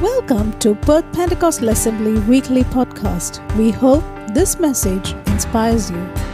Welcome to Perth Pentecostal Assembly Weekly Podcast. We hope this message inspires you.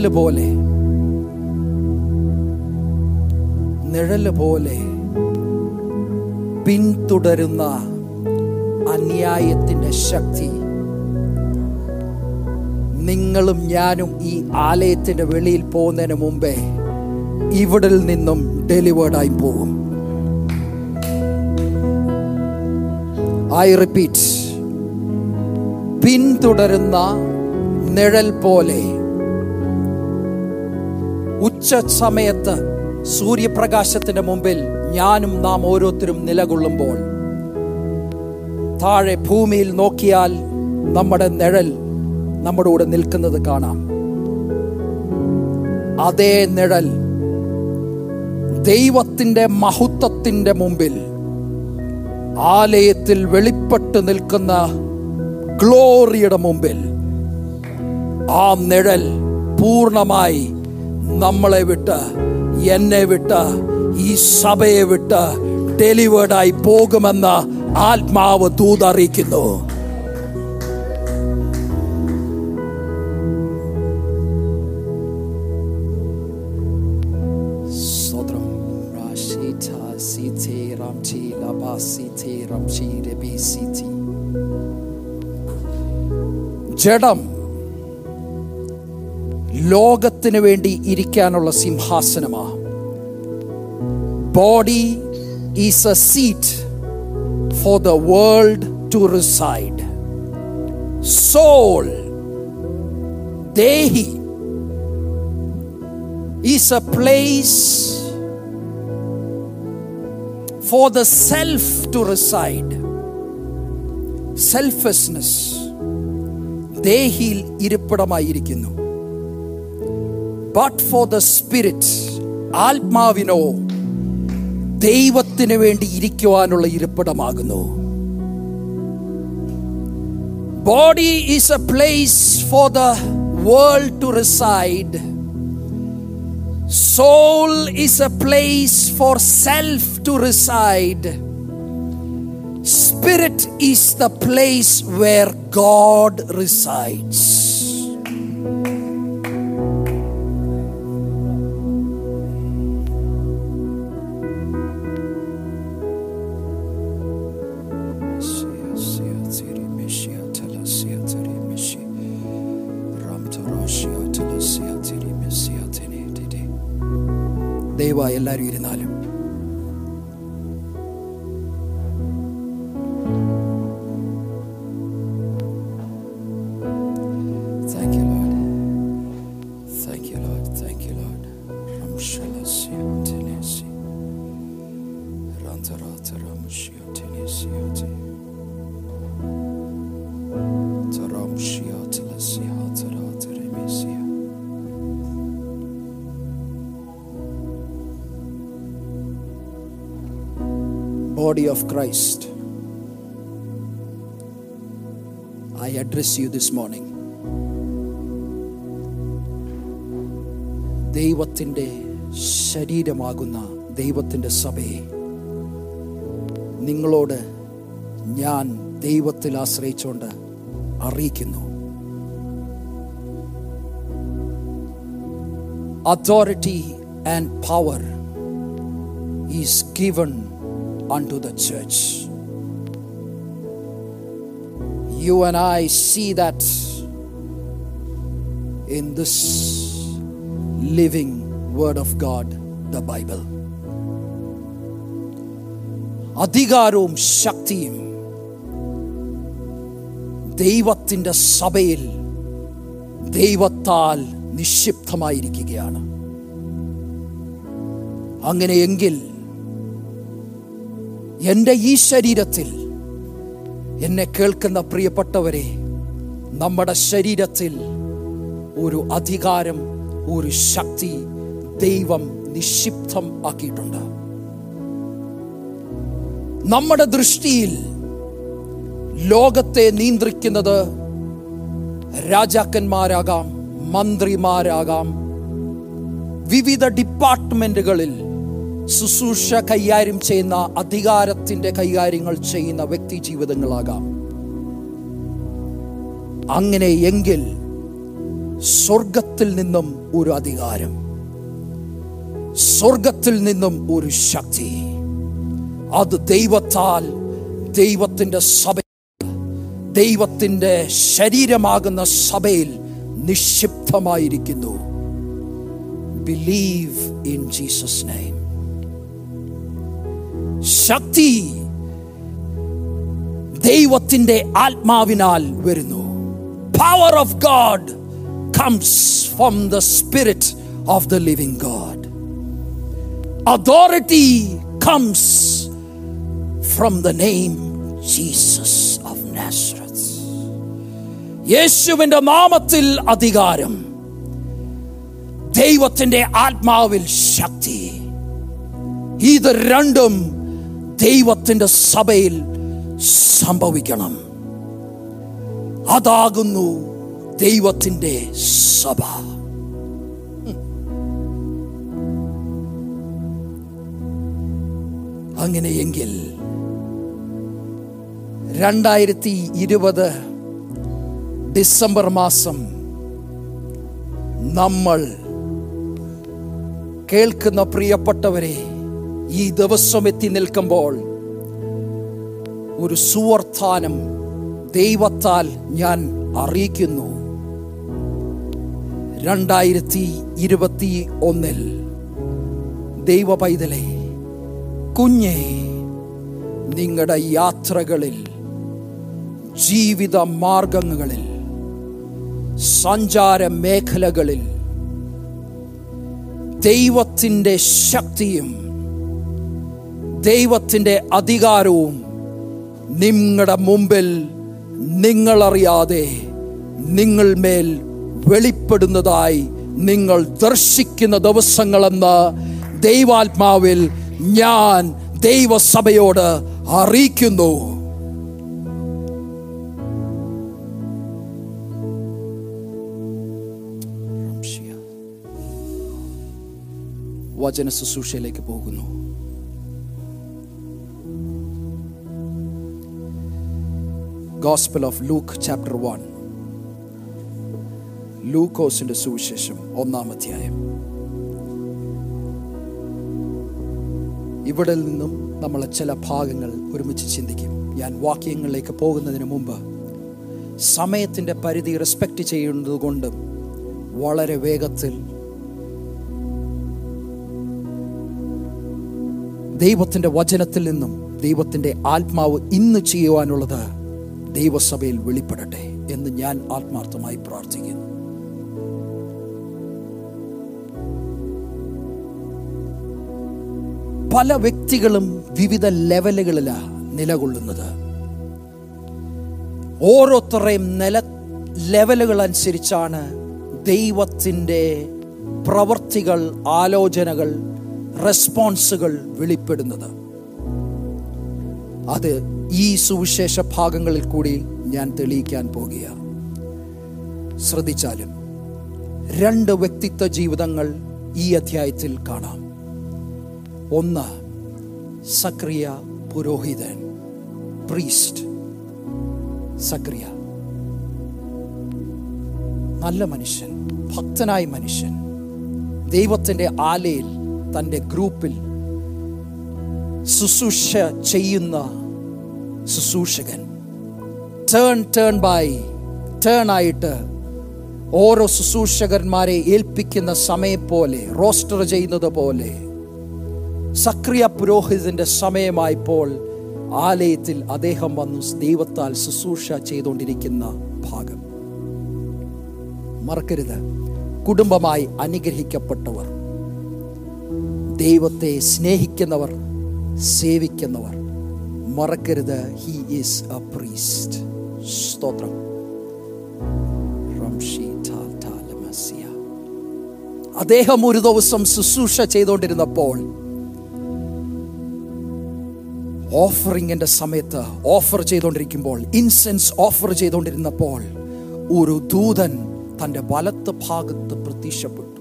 നിഴൽ പോലെ. നിഴൽ പോലെ പിന്തുടരുന്ന അന്യായത്തിന്റെ ശക്തി. നിങ്ങളും ഞാനും ഈ ആലയത്തിന്റെ വെളിയിൽ പോകുന്നതിന് മുമ്പേ ഇവിടെ നിന്നും ഡെലിവേർഡായി പോകും. ഐ റിപ്പീറ്റ് പിന്തുടരുന്ന നിഴൽ പോലെ ഉച്ച സമയത്ത് സൂര്യപ്രകാശത്തിന്റെ മുമ്പിൽ ഞാനും നാം ഓരോരുത്തരും നിലകൊള്ളുമ്പോൾ താഴെ ഭൂമിയിൽ നോക്കിയാൽ നമ്മുടെ നിഴൽ നമ്മുടെ കൂടെ നിൽക്കുന്നത് കാണാം. അതേ നിഴൽ ദൈവത്തിന്റെ മഹത്വത്തിന്റെ മുമ്പിൽ ആലയത്തിൽ വെളിപ്പെട്ട് നിൽക്കുന്ന ഗ്ലോറിയുടെ മുമ്പിൽ ആ നിഴൽ പൂർണമായി നമ്മളെ വിട്ട് എന്നെ വിട്ട് ഈ സഭയെ വിട്ട് ഡെലിവേർഡായി പോകുമെന്ന് ആത്മാവ് രബീസീതി. ജഡം ലോകത്തിന് വേണ്ടി ഇരിക്കാനുള്ള സിംഹാസനമാ body is a seat for the world to reside soul Delhi is a place for the self to reside selfishness ദേഹിയിൽ ഇരിപ്പിടമായിരിക്കുന്നു ബട്ട് ഫോർ ദ സ്പിരിറ്റ് ആത്മാവിനോ ദൈവത്തിന് വേണ്ടി ഇരിക്കുവാനുള്ള ഇരിപ്പിടമാകുന്നു. Body is a place for the world to reside soul is a place for self to reside spirit is the place where God resides Body of Christ. I address you this morning. ദൈവത്തിന്റെ ശരീരമാകുന്ന ദൈവത്തിന്റെ സഭയെ നിങ്ങളോട് ഞാൻ ദൈവത്തിൽ ആശ്രയിച്ചുകൊണ്ട് അറിയിക്കുന്നു authority and power is given unto the church. You and I see that in this living word of God, the Bible. അധികാരവും ശക്തിയും ദൈവത്തിൻ്റെ സഭയിൽ ദൈവത്താൽ നിക്ഷിപ്തമായിരിക്കുകയാണ് അങ്ങനെയെങ്കിൽ എന്റെ ഈ ശരീരത്തിൽ എന്നെ കേൾക്കുന്ന പ്രിയപ്പെട്ടവരെ നമ്മുടെ ശരീരത്തിൽ ഒരു അധികാരം ഒരു ശക്തി ദൈവം നിക്ഷിപ്തം ആക്കിയിട്ടുണ്ട്. നമ്മുടെ ദൃഷ്ടിയിൽ ലോകത്തെ നിയന്ത്രിക്കുന്നത് രാജാക്കന്മാരാകാം മന്ത്രിമാരാകാം വിവിധ ഡിപ്പാർട്ട്മെന്റുകളിൽ ശുശ്രൂഷ കൈകാര്യം ചെയ്യുന്ന അധികാരത്തിന്റെ കൈകാര്യങ്ങൾ ചെയ്യുന്ന വ്യക്തി ജീവിതങ്ങളാകാം. അങ്ങനെ എങ്കിൽ സ്വർഗത്തിൽ നിന്നും ഒരു അധികാരം സ്വർഗത്തിൽ നിന്നും ഒരു ശക്തി. അത് ദൈവത്താൽ ദൈവത്തിന്റെ സഭ ദൈവത്തിന്റെ ശരീരമാകുന്ന സഭയിൽ നിക്ഷിപ്തമായിരിക്കുന്നു. ബിലീവ് ഇൻ ജീസസ് നെയ്മ് ശക്തി ദൈവത്തിന്റെ ആത്മാവിനാൽ വരുന്നു. Power of God comes from the spirit of the living God authority comes from the name Jesus of Nazareth യേശുവിന്റെ നാമത്തിൽ അധികാരം ദൈവത്തിന്റെ ആത്മാവിൽ ശക്തി. ഇത് രണ്ടും ദൈവത്തിന്റെ സഭയിൽ സംഭവിക്കണം. അതാകുന്നു ദൈവത്തിന്റെ സഭ. അങ്ങനെയെങ്കിൽ രണ്ടായിരത്തി ഇരുപത് ഡിസംബർ മാസം നമ്മൾ കേൾക്കുന്ന പ്രിയപ്പെട്ടവരെ ഈ ദിവസം എത്തി നിൽക്കുമ്പോൾ ഒരു സുവർത്താനം ദൈവത്താൽ ഞാൻ അറിയിക്കുന്നു. രണ്ടായിരത്തി ഇരുപത്തി ഒന്നിൽ ദൈവ പൈതലെ കുഞ്ഞെ നിങ്ങളുടെ യാത്രകളിൽ ജീവിത മാർഗങ്ങളിൽ സഞ്ചാര മേഖലകളിൽ ദൈവത്തിന്റെ ശക്തിയും ദൈവത്തിന്റെ അധികാരവും നിങ്ങളുടെ മുമ്പിൽ നിങ്ങളറിയാതെ നിങ്ങൾ മേൽ വെളിപ്പെടുന്നതായി നിങ്ങൾ ദർശിക്കുന്ന ദിവസങ്ങളെന്ന് ദൈവാത്മാവിൽ ഞാൻ ദൈവസഭയോട് അറിയിക്കുന്നു. വചന ശുശ്രൂഷയിലേക്ക് പോകുന്നു. Gospel of Luke chapter one ലൂക്കോസിന്റെ സുവിശേഷം ഒന്നാം അധ്യായം. ഇവിടെ നിന്നും നമ്മളെ ചില ഭാഗങ്ങൾ ഒരുമിച്ച് ചിന്തിക്കും. ഞാൻ വാക്യങ്ങളിലേക്ക് പോകുന്നതിന് മുമ്പ് സമയത്തിന്റെ പരിധി റെസ്പെക്റ്റ് ചെയ്യുന്നത് കൊണ്ടും വളരെ വേഗത്തിൽ ദൈവത്തിന്റെ വചനത്തിൽ നിന്നും ദൈവത്തിന്റെ ആത്മാവ് ഇന്ന് ചെയ്യുവാനുള്ളത് ദൈവസഭയിൽ വെളിപ്പെടട്ടെ എന്ന് ഞാൻ ആത്മാർത്ഥമായി പ്രാർത്ഥിക്കുന്നു. പല വ്യക്തികളും വിവിധ ലെവലുകളിലാണ് നിലകൊള്ളുന്നത്. ഓരോരുത്തരുടെയും നില ലെവലുകൾ അനുസരിച്ചാണ് ദൈവത്തിന്റെ പ്രവർത്തികൾ ആലോചനകൾ റെസ്പോൺസുകൾ വെളിപ്പെടുന്നത്. അത് ഈ സുവിശേഷ ഭാഗങ്ങളിൽ കൂടി ഞാൻ തെളിയിക്കാൻ പോകുക ശ്രദ്ധിച്ചാലും രണ്ട് വ്യക്തിത്വ ജീവിതങ്ങൾ ഈ അധ്യായത്തിൽ കാണാം. ഒന്ന് സക്രിയ പുരോഹിതൻ പ്രീസ്റ്റ്. സക്രിയ. നല്ല മനുഷ്യൻ ഭക്തനായ മനുഷ്യൻ. ദൈവത്തിന്റെ ആലയിൽ തന്റെ ഗ്രൂപ്പിൽ ശുശ്രൂഷ ചെയ്യുന്ന ശുശ്രൂഷകൻ. ടേൺ ടേൺ ബൈ ടേൺ ആയിട്ട് ഓരോ ശുശ്രൂഷകന്മാരെ ഏൽപ്പിക്കുന്ന സമയം പോലെ റോസ്റ്റർ ചെയ്യുന്നത് പോലെ സക്രിയ പുരോഹിതന്റെ സമയമായപ്പോൾ ആലയത്തിൽ അദ്ദേഹം വന്നു ദൈവത്താൽ ശുശ്രൂഷ ചെയ്തുകൊണ്ടിരിക്കുന്ന ഭാഗം. മറക്കരുത്. കുടുംബമായി അനുഗ്രഹിക്കപ്പെട്ടവർ. ദൈവത്തെ സ്നേഹിക്കുന്നവർ സേവിക്കുന്നവർ. മറക്കരുത്. ഹി ഈസ് എ പ്രീസ്റ്റ് സ്തോത്രം. അദ്ദേഹം ഒരു ദിവസം ശുശ്രൂഷ ചെയ്തുകൊണ്ടിരുന്നപ്പോൾ ഓഫറിങ്ങിന്റെ സമയത്ത് ഓഫർ ചെയ്തുകൊണ്ടിരിക്കുമ്പോൾ ഇൻസെൻസ് ഓഫർ ചെയ്തുകൊണ്ടിരുന്നപ്പോൾ ഒരു ദൂതൻ തന്റെ വലത്ത് ഭാഗത്ത് പ്രത്യക്ഷപ്പെട്ടു.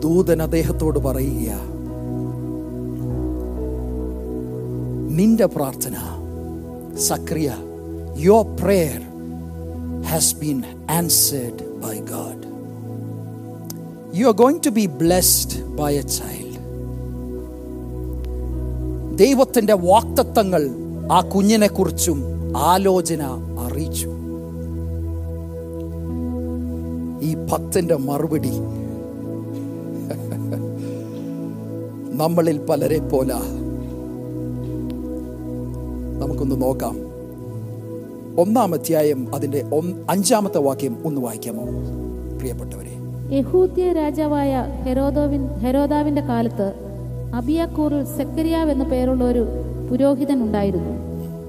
ദൂതൻ അദ്ദേഹത്തോട് പറയുക നിന്റെ പ്രാർത്ഥന. Zechariah your prayer has been answered by God you are going to be blessed by a child ദൈവത്തിന്റെ വാക്തത്വങ്ങൾ ആ കുഞ്ഞിനെ കുറിച്ചും ആലോചന അറിയിച്ചു. ഈ പത്തിന്റെ മറുപടി നമ്മളിൽ പലരെ പോല നമുക്കൊന്ന് നോക്കാം. ഒന്നാം അധ്യായം അതിന്റെ അഞ്ചാമത്തെ വാക്യം ഒന്ന് വായിക്കാമോ? പ്രിയപ്പെട്ടവരെ. യഹൂദ്യ രാജാവായ ഹെരോദോവിൻ ഹെരോദാവിന്റെ കാലത്ത് അബിയാക്കൂറിൽ സെക്കരിയാവ് എന്നു പേരുള്ള ഒരു പുരോഹിതൻ ഉണ്ടായിരുന്നു.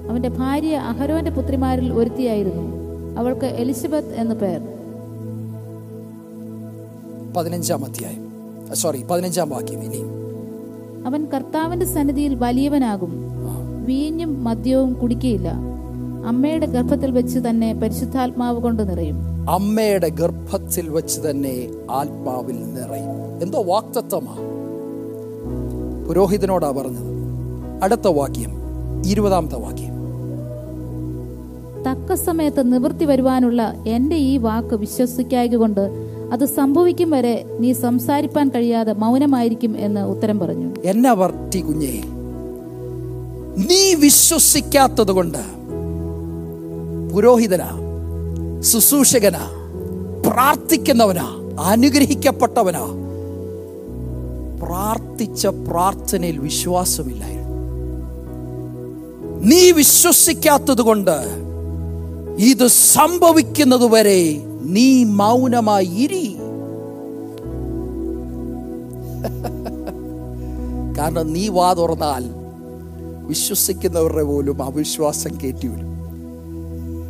അവന്റെ ഭാര്യ അഹരോന്റെ പുത്രിമാരിൽ ഒരുത്തിയായിരുന്നു. അവൾക്ക് എലിസബത്ത് എന്നു പേർ. പതിനഞ്ചാം അധ്യായം. സോറി പതിനഞ്ചാം വാക്യം ഇനി. അവൻ കർത്താവിന്റെ സന്നിധിയിൽ വലിയവനാകും. വീഞ്ഞും മദ്യവും കുടിക്കുകയില്ല അമ്മയുടെ ഗർഭത്തിൽ വെച്ച് തന്നെ പരിശുദ്ധാത്മാവ് കൊണ്ട് നിറയും. അമ്മയുടെ ഗർഭത്തിൽ വെച്ച് തന്നെ ആത്മാവിൽ നിറയും. എന്തോ വാക്തത്വമാ. പുരോഹിതനോടാ പറഞ്ഞത്. അടുത്ത വാക്യം ഇരുപതാമത്തെ വാക്യം. തക്ക സമയത്ത് നിവൃത്തി വരുവാനുള്ള എന്റെ ഈ വാക്ക് വിശ്വസിക്കായത് കൊണ്ട് അത് സംഭവിക്കും വരെ നീ സംസാരിപ്പാൻ കഴിയാതെ മൗനമായിരിക്കും എന്ന് ഉത്തരം പറഞ്ഞു. എന്നെ വർത്തി കുഞ്ഞേ? നീ വിശ്വസിക്കാത്തത് കൊണ്ട് പുരോഹിതനാ ശുശ്രൂഷകനാ പ്രാർത്ഥിക്കുന്നവനാ അനുഗ്രഹിക്കപ്പെട്ടവനാ. പ്രാർത്ഥിച്ച പ്രാർത്ഥനയിൽ വിശ്വാസമില്ലായിരുന്നു. നീ വിശ്വസിക്കാത്തത് കൊണ്ട് ഇത് സംഭവിക്കുന്നത് വരെ നീ മൗനമായി ഇരി. കാരണം നീ വാ തുറന്നാൽ വിശ്വസിക്കുന്നവരുടെ പോലും അവിശ്വാസം കയറ്റി വരും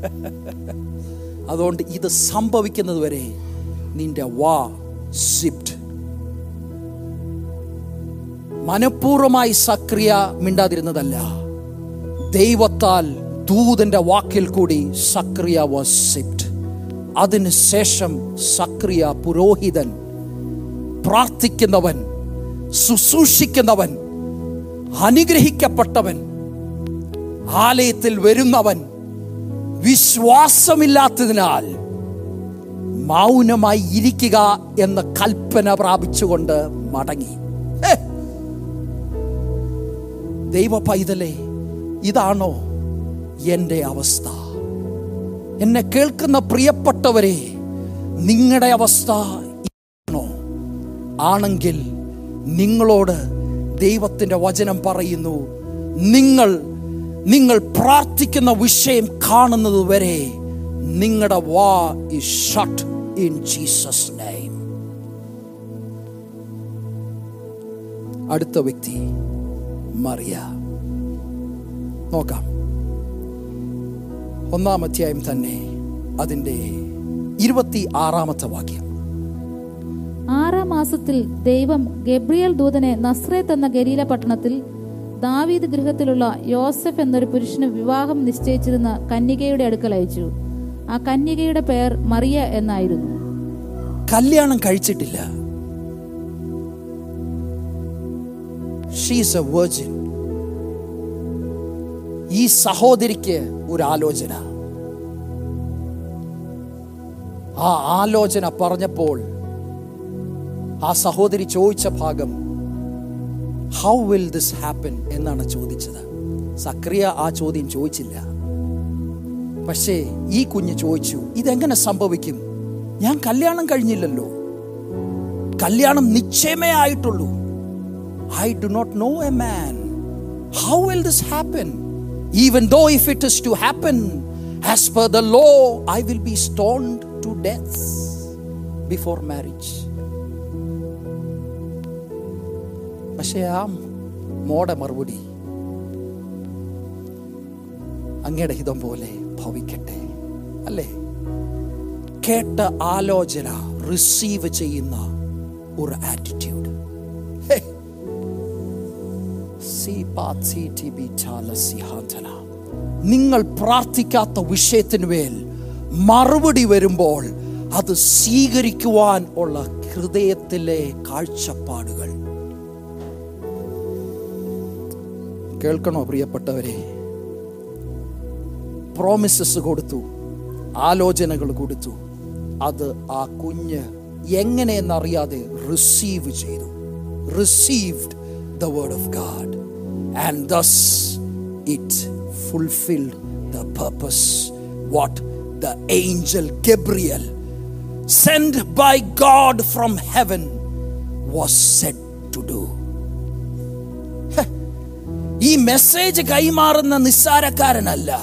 അതുകൊണ്ട് ഇത് സംഭവിക്കുന്നത് വരെ നിന്റെ വാ സിപ്റ്റ് മനഃപൂർവമായി സക്രിയ മിണ്ടാതിരുന്നതല്ല ദൈവത്താൽ ദൂതന്റെ വാക്കിൽ കൂടി സക്രിയ വാസ് സിപ്റ്റ് അതിനുശേഷം സക്രിയ പുരോഹിതൻ പ്രാർത്ഥിക്കുന്നവൻ ശുശ്രൂഷിക്കുന്നവൻ അനുഗ്രഹിക്കപ്പെട്ടവൻ ആലയത്തിൽ വരുന്നവൻ വിശ്വാസമില്ലാത്തതിനാൽ മൗനമായി ഇരിക്കുക എന്ന കൽപ്പന പ്രാപിച്ചുകൊണ്ട് മടങ്ങി! ദൈവ പൈതലേ ഇതാണോ എന്റെ അവസ്ഥ? എന്നെ കേൾക്കുന്ന പ്രിയപ്പെട്ടവരെ നിങ്ങളുടെ അവസ്ഥ ഇതാണോ? ആണെങ്കിൽ നിങ്ങളോട് ദൈവത്തിന്റെ വചനം പറയുന്നു നിങ്ങൾ നിങ്ങൾ പ്രാർത്ഥിക്കുന്ന വിഷയം കാണുന്നത് വരെ നിങ്ങളുടെ വാ is shut in Jesus name അടുത്ത വ്യക്തി മറിയ. നോക്കാം. ഒന്നാം അധ്യായം തന്നെ അതിന്റെ ഇരുപത്തി ആറാമത്തെ വാക്യം. ആറാം മാസത്തിൽ ദൈവം ഗബ്രിയൽ ദൂതനെ നസ്രേത്ത് എന്ന ഗരീല പട്ടണത്തിൽ ദാവീദ് ഗൃഹത്തിലുള്ള യോസഫ് എന്നൊരു പുരുഷന് വിവാഹം നിശ്ചയിച്ചിരുന്ന കന്യകയുടെ അടുക്കൽ അയച്ചു. ആ കന്യകയുടെ പേർ മറിയ എന്നായിരുന്നു. കല്യാണം കഴിച്ചിട്ടില്ല. ഷീസ് എ ഈ സഹോദരിക്ക് ഒരു ആലോചന. ആ ആലോചന പറഞ്ഞപ്പോൾ ആ സഹോദരി ചോദിച്ച ഭാഗം ഹൗ വിൽ ദിസ് ഹാപ്പൻ എന്നാണ് ചോദിച്ചത്. സക്രിയ ആ ചോദ്യം ചോദിച്ചില്ല. പക്ഷേ ഈ കുഞ്ഞ് ചോദിച്ചു ഇതെങ്ങനെ സംഭവിക്കും? ഞാൻ കല്യാണം കഴിഞ്ഞില്ലല്ലോ. കല്യാണം നിശ്ചയമേ ആയിട്ടുള്ളൂ. I do not know a man how will this happen even though if it is to happen as per the law I will be stoned to death before marriage പക്ഷേ ആ മോടെ മറുപടി. അങ്ങയുടെ ഹിതം പോലെ ഭവിക്കട്ടെ അല്ലേ? കേട്ട ആലോചന റിസീവ് ചെയ്യുന്ന ഒരു ആറ്റിറ്റ്യൂഡ് നിങ്ങൾ പ്രാർത്ഥിക്കാത്ത വിഷയത്തിന് മേൽ മറുപടി വരുമ്പോൾ അത് സ്വീകരിക്കുവാൻ ഉള്ള ഹൃദയത്തിലെ കാഴ്ചപ്പാടുകൾ കേൾക്കണോ പ്രിയപ്പെട്ടവരെ? പ്രോമിസസ് കൊടുത്തു ആലോചനകൾ കൊടുത്തു. അത് ആ കുഞ്ഞ് എങ്ങനെയെന്നറിയാതെ റിസീവ് ചെയ്തു. Received the word of God and thus it fulfilled the purpose what the angel Gabriel send by God from heaven was said to do ഈ മെസ്സേജ് കൈമാറുന്ന നിസ്സാരക്കാരനല്ല.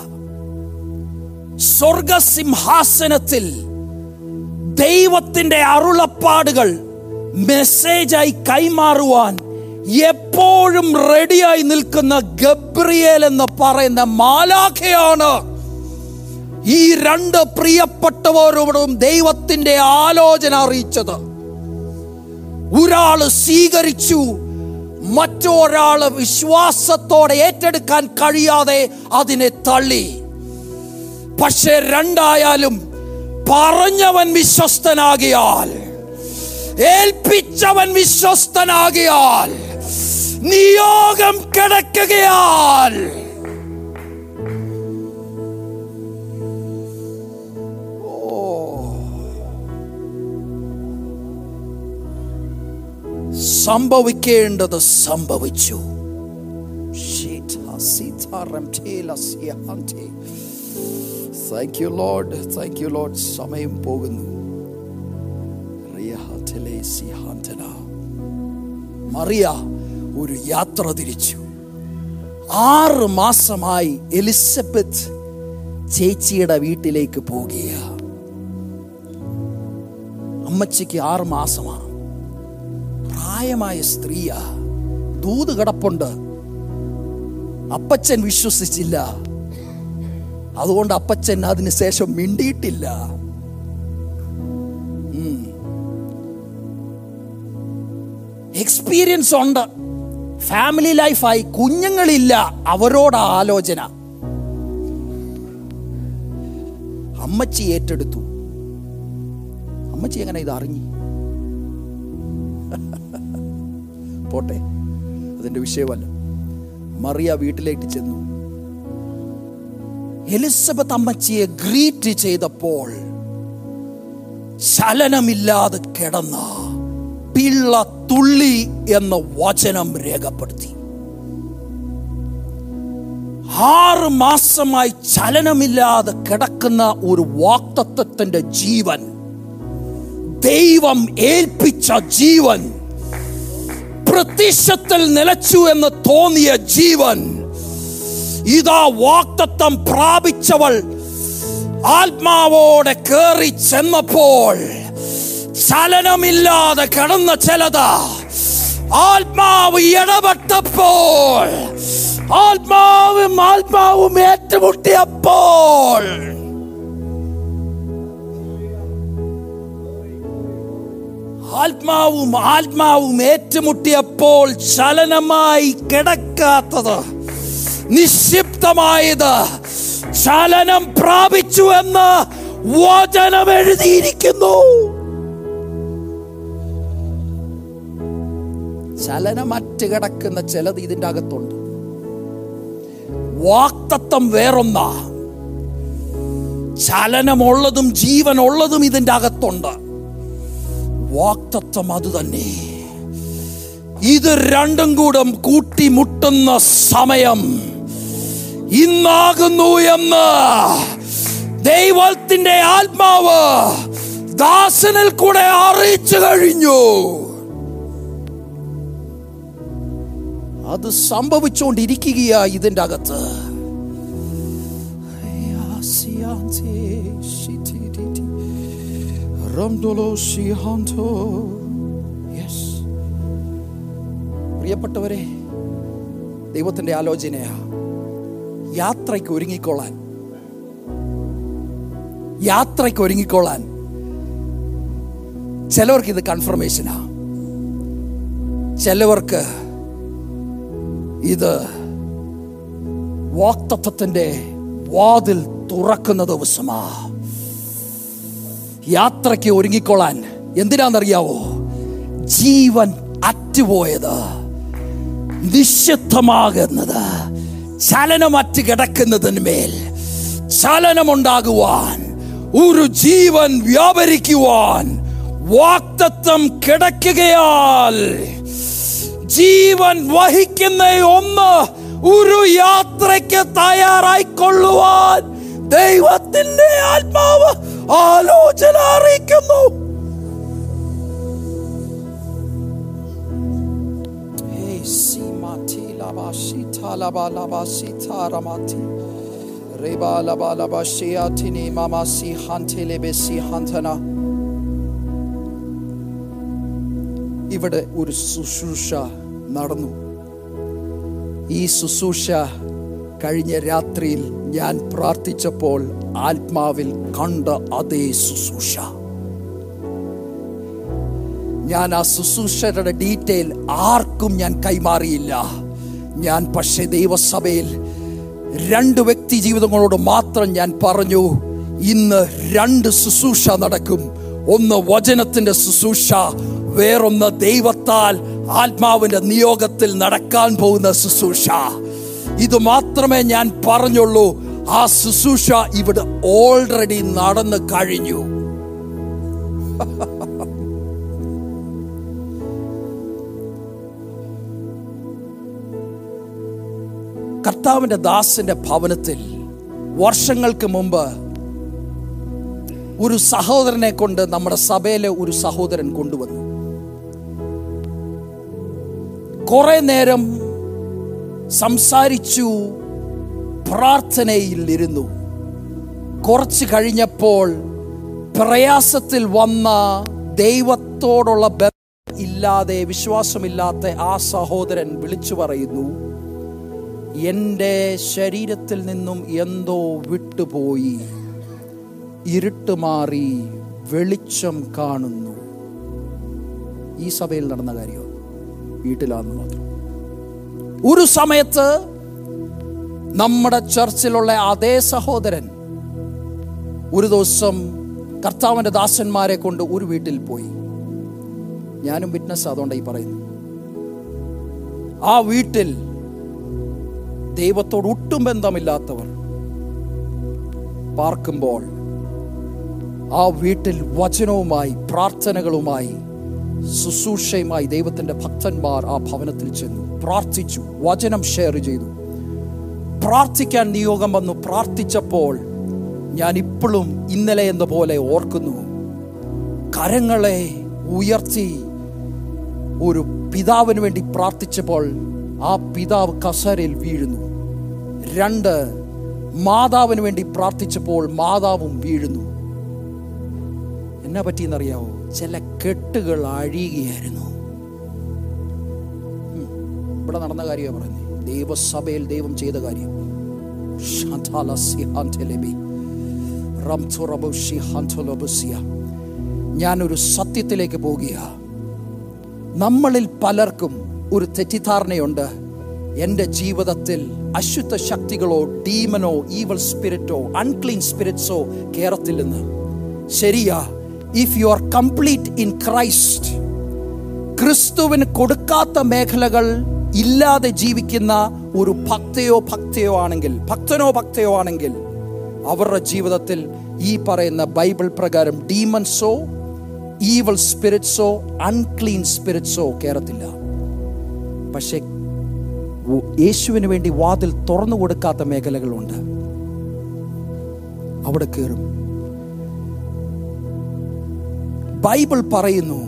സ്വർഗസിംഹാസനത്തിൽ ദൈവത്തിന്റെ അരുളപ്പാടുകൾ മെസ്സേജായി കൈമാറുവാൻ എപ്പോഴും റെഡിയായി നിൽക്കുന്ന ഗബ്രിയേൽ എന്ന് പറയുന്ന മാലാഖയാണ്. ഈ രണ്ട് പ്രിയപ്പെട്ടവരോടും ദൈവത്തിന്റെ ആലോചന അറിയിച്ചത്. ഒരാൾ സ്വീകരിച്ചു മറ്റൊരാൾ വിശ്വാസത്തോടെ ഏറ്റെടുക്കാൻ കഴിയാതെ അതിനെ തള്ളി. പക്ഷെ രണ്ടായാലും പറഞ്ഞവൻ വിശ്വസ്തനാകിയാൽ ഏൽപ്പിച്ചവൻ വിശ്വസ്തനാകിയാൽ നിയോഗം കിടക്കുകയാൽ സംഭവിക്കേണ്ടത് സംഭവിച്ചു. സമയം പോകുന്നു. മറിയ ഒരു യാത്ര തിരിച്ചു. ആറ് മാസമായി എലിസബത്ത് ചേച്ചിയുടെ വീട്ടിലേക്ക് പോകുക അമ്മച്ചിക്ക് ആറ് മാസമാണ്. പ്രായമായ സ്ത്രീയാ. ദൂത് കിടപ്പുണ്ട്. അപ്പച്ചൻ വിശ്വസിച്ചില്ല. അതുകൊണ്ട് അപ്പച്ചൻ അതിന് ശേഷം മിണ്ടിയിട്ടില്ല. എക്സ്പീരിയൻസ് ഉണ്ട്. ഫാമിലി ലൈഫായി കുഞ്ഞുങ്ങളില്ല. അവരോട് ആലോചന. അമ്മച്ചി ഏറ്റെടുത്തു. അമ്മച്ചി എങ്ങനെ ഇത് അറിഞ്ഞു പോട്ടെ? അതിന്റെ വിഷയമല്ല. മറിയ വീട്ടിലേക്ക് ചെന്നു. എലിസബത്ത് അമ്മച്ചിയെ ഗ്രീറ്റ് ചെയ്തപ്പോൾ ചലനമില്ലാതെ കിടന്ന പിള്ള തുള്ളി എന്ന വചനം രേഖപ്പെടുത്തി. ആറ് മാസമായി ചലനമില്ലാതെ കിടക്കുന്ന ഒരു വാക്തത്വത്തിന്റെ ജീവൻ ദൈവം ഏൽപ്പിച്ച ജീവൻ പ്രത്യക്ഷത്തിൽ നിലച്ചു എന്ന് തോന്നിയ ജീവൻ ഇതാ വാക്തത്വം പ്രാപിച്ചവൾ ആത്മാവോടെ കയറി ചെന്നപ്പോൾ ചലനമില്ലാതെ കിടന്ന ചിലത് ആത്മാവ് ഇടപെട്ടപ്പോൾ ആത്മാവും ആത്മാവും ഏറ്റുമുട്ടിയപ്പോൾ ആത്മാവും ആത്മാവും ഏറ്റുമുട്ടിയപ്പോൾ ചലനമായി കിടക്കാത്തത് നിക്ഷിപ്തമായത് ചലനം പ്രാപിച്ചു എന്ന് വചനം എഴുതിയിരിക്കുന്നു. ചലനമറ്റ് കിടക്കുന്ന ചിലത് ഇതിന്റെ അകത്തുണ്ട്. വാക്തത്വം വേറൊന്ന. ചലനമുള്ളതും ജീവനുള്ളതും ഇതിന്റെ അകത്തുണ്ട്. വാക്തത്വം അത് തന്നെ ഇത് രണ്ടും കൂടെ കൂട്ടിമുട്ടുന്ന സമയം ഇന്നാകുന്നു എന്ന് ദൈവത്തിന്റെ ആത്മാവ് ദാസനിൽ കൂടെ അറിയിച്ചു കഴിഞ്ഞു. അത് സംഭവിച്ചുകൊണ്ടിരിക്കുകയാ ഇതിന്റെ അകത്ത്. Yes. പ്രിയപ്പെട്ടവരെ ദൈവത്തിന്റെ ആലോചനയാ. യാത്രയ്ക്ക് ഒരുങ്ങിക്കൊള്ളാൻ. യാത്രയ്ക്ക് ഒരുങ്ങിക്കൊള്ളാൻ. ചിലവർക്ക് ഇത് കൺഫർമേഷനാ ചിലവർക്ക് ഇത് വാക്തത്വത്തിന്റെ വാതിൽ തുറക്കുന്ന ദിവസമാ. യാത്രയ്ക്ക് ഒരുങ്ങിക്കൊള്ളാൻ എന്തിനാണെന്നറിയാവോ? ജീവൻ അറ്റുപോയത്. നിശ്ചിത്തമാകുന്നത് ചലനമറ്റ് കിടക്കുന്നതിന് മേൽ ചലനമുണ്ടാകുവാൻ ഒരു ജീവൻ വ്യാപരിക്കുവാൻ വാക്തത്വം കിടക്കുകയാൽ ജീവൻ വഹിക്കുന്ന ഒന്ന് ഒരു യാത്രയ്ക്ക് തയ്യാറായിക്കൊള്ളുവാൻ ദൈവത്തിന്റെ ആത്മാവ് ആലോചന അറിയിക്കുന്നു. ഇവിടെ ഒരു ശുശ്രൂഷ നടന്നു ഈ ശുശ്രൂഷ കഴിഞ്ഞ രാത്രിയിൽ ഞാൻ പ്രാർത്ഥിച്ചപ്പോൾ ആത്മാവിൽ കണ്ട അതേ ശുശ്രൂഷ. ഞാൻ ആ ശുശ്രൂഷയുടെ ഡീറ്റെയിൽ ആർക്കും ഞാൻ കൈമാറിയില്ല. ഞാൻ പക്ഷേ ദൈവസഭയിൽ രണ്ട് വ്യക്തി ജീവിതങ്ങളോട് മാത്രം ഞാൻ പറഞ്ഞു ഇന്ന് രണ്ട് ശുശ്രൂഷ നടക്കും. ഒന്ന് വചനത്തിന്റെ ശുശ്രൂഷ വേറൊന്ന് ദൈവത്താൽ ആത്മാവിന്റെ നിയോഗത്തിൽ നടക്കാൻ പോകുന്ന ശുശ്രൂഷ. ഇത് മാത്രമേ ഞാൻ പറഞ്ഞുള്ളൂ. ആ ശുശ്രൂഷ ഇവിടെ ഓൾറെഡി നടന്നു കഴിഞ്ഞു. കർത്താവിന്റെ ദാസന്റെ ഭവനത്തിൽ വർഷങ്ങൾക്ക് മുമ്പ് ഒരു സഹോദരനെ കൊണ്ട് നമ്മുടെ സഭയിലെ ഒരു സഹോദരൻ കൊണ്ടുവന്നു. കുറെ നേരം സംസാരിച്ചു പ്രാർത്ഥനയിൽ ഇരുന്നു കുറച്ച് കഴിഞ്ഞപ്പോൾ പ്രയാസത്തിൽ വന്ന ദൈവത്തോടുള്ള ബന്ധം ഇല്ലാതെ വിശ്വാസമില്ലാത്ത ആ സഹോദരൻ വിളിച്ചു പറയുന്നു എന്റെ ശരീരത്തിൽ നിന്നും എന്തോ വിട്ടുപോയി. ഇരുട്ട് മാറി വെളിച്ചം കാണുന്നു. ഈ സഭയിൽ നടന്ന കാര്യം വീട്ടിലാണെന്ന് മാത്രം. ഒരു സമയത്ത് നമ്മുടെ ചർച്ചിലുള്ള അതേ സഹോദരൻ ഒരു ദിവസം കർത്താവിന്റെ ദാസന്മാരെ കൊണ്ട് ഒരു വീട്ടിൽ പോയി. ഞാനും വിറ്റ്നസ് അതുകൊണ്ട് ഈ പറയുന്നു ആ വീട്ടിൽ ദൈവത്തോട് ഒട്ടും ബന്ധമില്ലാത്തവർ പാർക്കുമ്പോൾ ആ വീട്ടിൽ വചനവുമായി പ്രാർത്ഥനകളുമായി ശുശ്രൂഷയുമായി ദൈവത്തിന്റെ ഭക്തന്മാർ ആ ഭവനത്തിൽ ചെന്നു. പ്രാർത്ഥിച്ചു. വചനം ഷെയർ ചെയ്തു. പ്രാർത്ഥിക്കാൻ നിയോഗം വന്നു. പ്രാർത്ഥിച്ചപ്പോൾ ഞാൻ ഇപ്പോഴും ഇന്നലെ എന്ന പോലെ ഓർക്കുന്നു. കരങ്ങളെ ഉയർത്തി ഒരു പിതാവിന് വേണ്ടി പ്രാർത്ഥിച്ചപ്പോൾ ആ പിതാവ് കസരയിൽ വീഴുന്നു. രണ്ട് മാതാവിന് വേണ്ടി പ്രാർത്ഥിച്ചപ്പോൾ മാതാവും വീഴുന്നു. എന്നാ പറ്റിയെന്നറിയാവോ? ചില കെട്ടുകൾ അഴിയുകയായിരുന്നു ഇവിടെ നടന്ന കാര്യമാണ് പറയുന്നത് ദൈവസഭയിൽ ദൈവം ചെയ്ത കാര്യം. ഞാൻ ഒരു സത്യത്തിലേക്ക് പോകുക. നമ്മളിൽ പലർക്കും ഒരു തെറ്റിദ്ധാരണയുണ്ട്. എന്റെ ജീവിതത്തിൽ അശുദ്ധ ശക്തികളോ ഡീമനോ ഈവൽ സ്പിരിറ്റോ അൺക്ലീൻ സ്പിരിറ്റ്സോ കേറത്തില്ലെന്ന്. ശരിയാ if you are complete in Christ ക്രിസ്തുവിന് കൊടുക്കാത്ത മേഖലകൾ ഇല്ലാതെ ജീവിക്കുന്ന ഒരു ഭക്തയോ ഭക്തയോ ആണെങ്കിൽ ഭക്തനോ ഭക്തയോ ആണെങ്കിൽ അവരുടെ ജീവിതത്തിൽ ഈ പറയുന്ന ബൈബിൾ പ്രകാരം ഡീമൻസോ ഈവൽ സ്പിരിറ്റ്സോ അൺക്ലീൻ സ്പിരിറ്റ്സോ കയറത്തില്ല. പക്ഷെ യേശുവിന് വേണ്ടി വാതിൽ തുറന്നു കൊടുക്കാത്ത മേഖലകളുണ്ട്. അവിടെ കയറും. ബൈബിൾ പറയുന്നു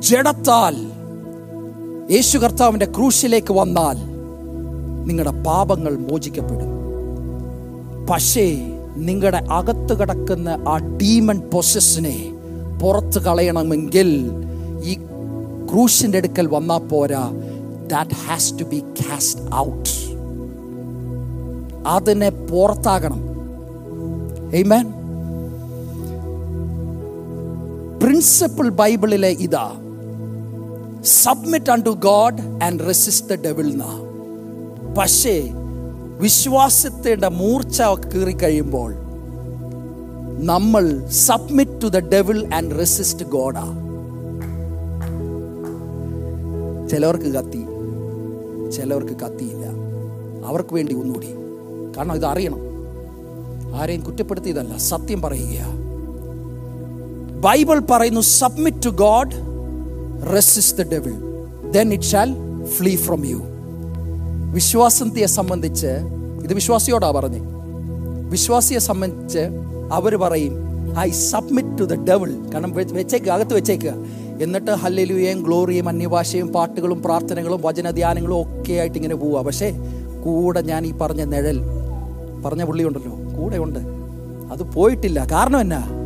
ജഡത്താൽ യേശു കർത്താവിന്റെ ക്രൂശിലേക്ക് വന്നാൽ നിങ്ങളുടെ പാപങ്ങൾ മോചിക്കപ്പെടും. പക്ഷേ നിങ്ങളുടെ അകത്ത് കിടക്കുന്ന ആ ഡീമൺ പൊസസിനെ പുറത്ത് കളയണമെങ്കിൽ ഈ ക്രൂശിന്റെ അടുക്കൽ വന്നാൽ പോരാ. That has to be cast out അതിനെ പുറത്താകണം. Amen. പ്രിൻസിപ്പിൾ ബൈബിളിലെ ഇതാ. Submit unto God and resist the devil എന്നാ പക്ഷേ വിശ്വാസത്തിന്റെ മൂർച്ച കീറി കഴിയുമ്പോൾ നമ്മൾ submit to the devil and resist ഗോഡാ ചിലവർക്ക് കത്തി ചിലവർക്ക് കത്തിയില്ല. അവർക്ക് വേണ്ടി ഒന്നുകൂടി. കാരണം ഇത് അറിയണം. ആരെയും കുറ്റപ്പെടുത്തിയതല്ല സത്യം പറയുക ബൈബിൾ പറയുന്നു submit to God resist the devil then it shall flee from you വിശ്വാസത്തെ സംബന്ധിച്ച് ഇത് വിശ്വാസിയോടാ പറഞ്ഞേ. വിശ്വാസിയെ സംബന്ധിച്ച് അവർ പറയും I submit to the devil കാരണം വെച്ചേക്കുക അകത്ത് വെച്ചേക്കുക എന്നിട്ട് ഹല്ലേലൂയയും ഗ്ലോറിയും അന്യഭാഷയും പാട്ടുകളും പ്രാർത്ഥനകളും വചനധ്യാനങ്ങളും ഒക്കെ ആയിട്ട് ഇങ്ങനെ പോവുക പക്ഷേ കൂടെ ഞാൻ ഈ പറഞ്ഞ നിഴൽ പറഞ്ഞ പുള്ളിയുണ്ടല്ലോ കൂടെ ഉണ്ട് അത് പോയിട്ടില്ല. കാരണം എന്നാ?